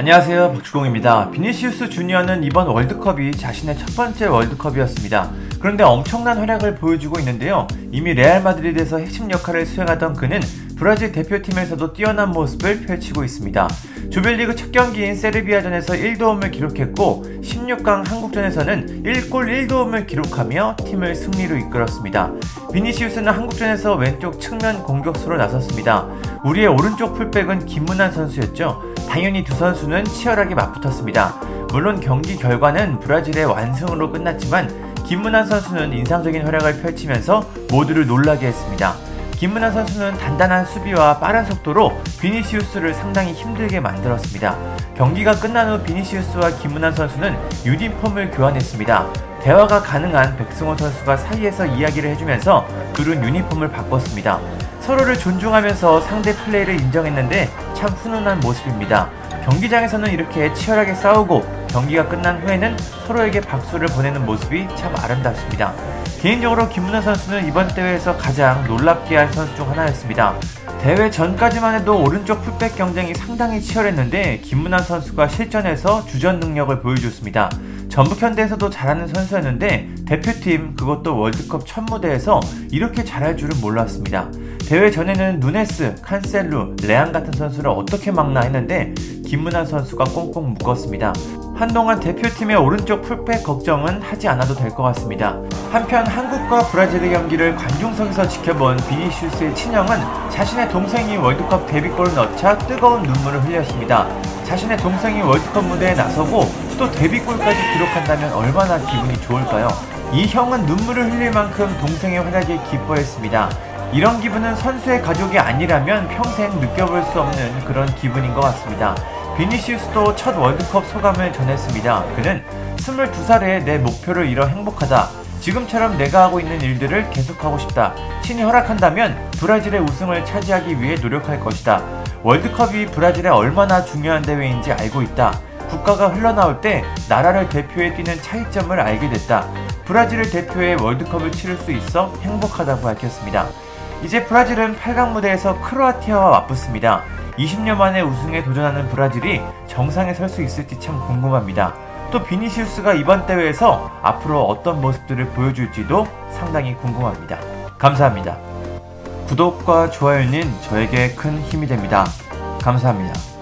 안녕하세요 박주공입니다. 비니시우스 주니어는 이번 월드컵이 자신의 첫 번째 월드컵이었습니다. 그런데 엄청난 활약을 보여주고 있는데요. 이미 레알 마드리드에서 핵심 역할을 수행하던 그는 브라질 대표팀에서도 뛰어난 모습을 펼치고 있습니다. 조별리그 첫 경기인 세르비아전에서 1도움을 기록했고 16강 한국전에서는 1골 1도움을 기록하며 팀을 승리로 이끌었습니다. 비니시우스는 한국전에서 왼쪽 측면 공격수로 나섰습니다. 우리의 오른쪽 풀백은 김문환 선수였죠. 당연히 두 선수는 치열하게 맞붙었습니다. 물론 경기 결과는 브라질의 완승으로 끝났지만 김문환 선수는 인상적인 활약을 펼치면서 모두를 놀라게 했습니다. 김문환 선수는 단단한 수비와 빠른 속도로 비니시우스를 상당히 힘들게 만들었습니다. 경기가 끝난 후 비니시우스와 김문환 선수는 유니폼을 교환했습니다. 대화가 가능한 백승호 선수가 사이에서 이야기를 해주면서 둘은 유니폼을 바꿨습니다. 서로를 존중하면서 상대 플레이를 인정했는데 참 훈훈한 모습입니다. 경기장에서는 이렇게 치열하게 싸우고 경기가 끝난 후에는 서로에게 박수를 보내는 모습이 참 아름답습니다. 개인적으로 김문호 선수는 이번 대회에서 가장 놀랍게 한 선수 중 하나였습니다. 대회 전까지만 해도 오른쪽 풀백 경쟁이 상당히 치열했는데 김문환 선수가 실전에서 주전 능력을 보여줬습니다. 전북현대에서도 잘하는 선수였는데 대표팀 그것도 월드컵 첫 무대에서 이렇게 잘할 줄은 몰랐습니다. 대회 전에는 누네스, 칸셀루, 레안 같은 선수를 어떻게 막나 했는데 김문환 선수가 꽁꽁 묶었습니다. 한동안 대표팀의 오른쪽 풀백 걱정은 하지 않아도 될 것 같습니다. 한편 한국과 브라질의 경기를 관중석에서 지켜본 비니슈스의 친형은 자신의 동생이 월드컵 데뷔골을 넣자 뜨거운 눈물을 흘렸습니다. 자신의 동생이 월드컵 무대에 나서고 또 데뷔골까지 기록한다면 얼마나 기분이 좋을까요? 이 형은 눈물을 흘릴 만큼 동생의 활약에 기뻐했습니다. 이런 기분은 선수의 가족이 아니라면 평생 느껴볼 수 없는 그런 기분인 것 같습니다. 비니시우스도 첫 월드컵 소감을 전했습니다. 그는 22살에 내 목표를 이뤄 행복하다. 지금처럼 내가 하고 있는 일들을 계속하고 싶다. 신이 허락한다면 브라질의 우승을 차지하기 위해 노력할 것이다. 월드컵이 브라질에 얼마나 중요한 대회인지 알고 있다. 국가가 흘러나올 때 나라를 대표해 뛰는 차이점을 알게 됐다. 브라질을 대표해 월드컵을 치를 수 있어 행복하다고 밝혔습니다. 이제 브라질은 8강 무대에서 크로아티아와 맞붙습니다. 20년 만에 우승에 도전하는 브라질이 정상에 설 수 있을지 참 궁금합니다. 또 비니시우스가 이번 대회에서 앞으로 어떤 모습들을 보여줄지도 상당히 궁금합니다. 감사합니다. 구독과 좋아요는 저에게 큰 힘이 됩니다. 감사합니다.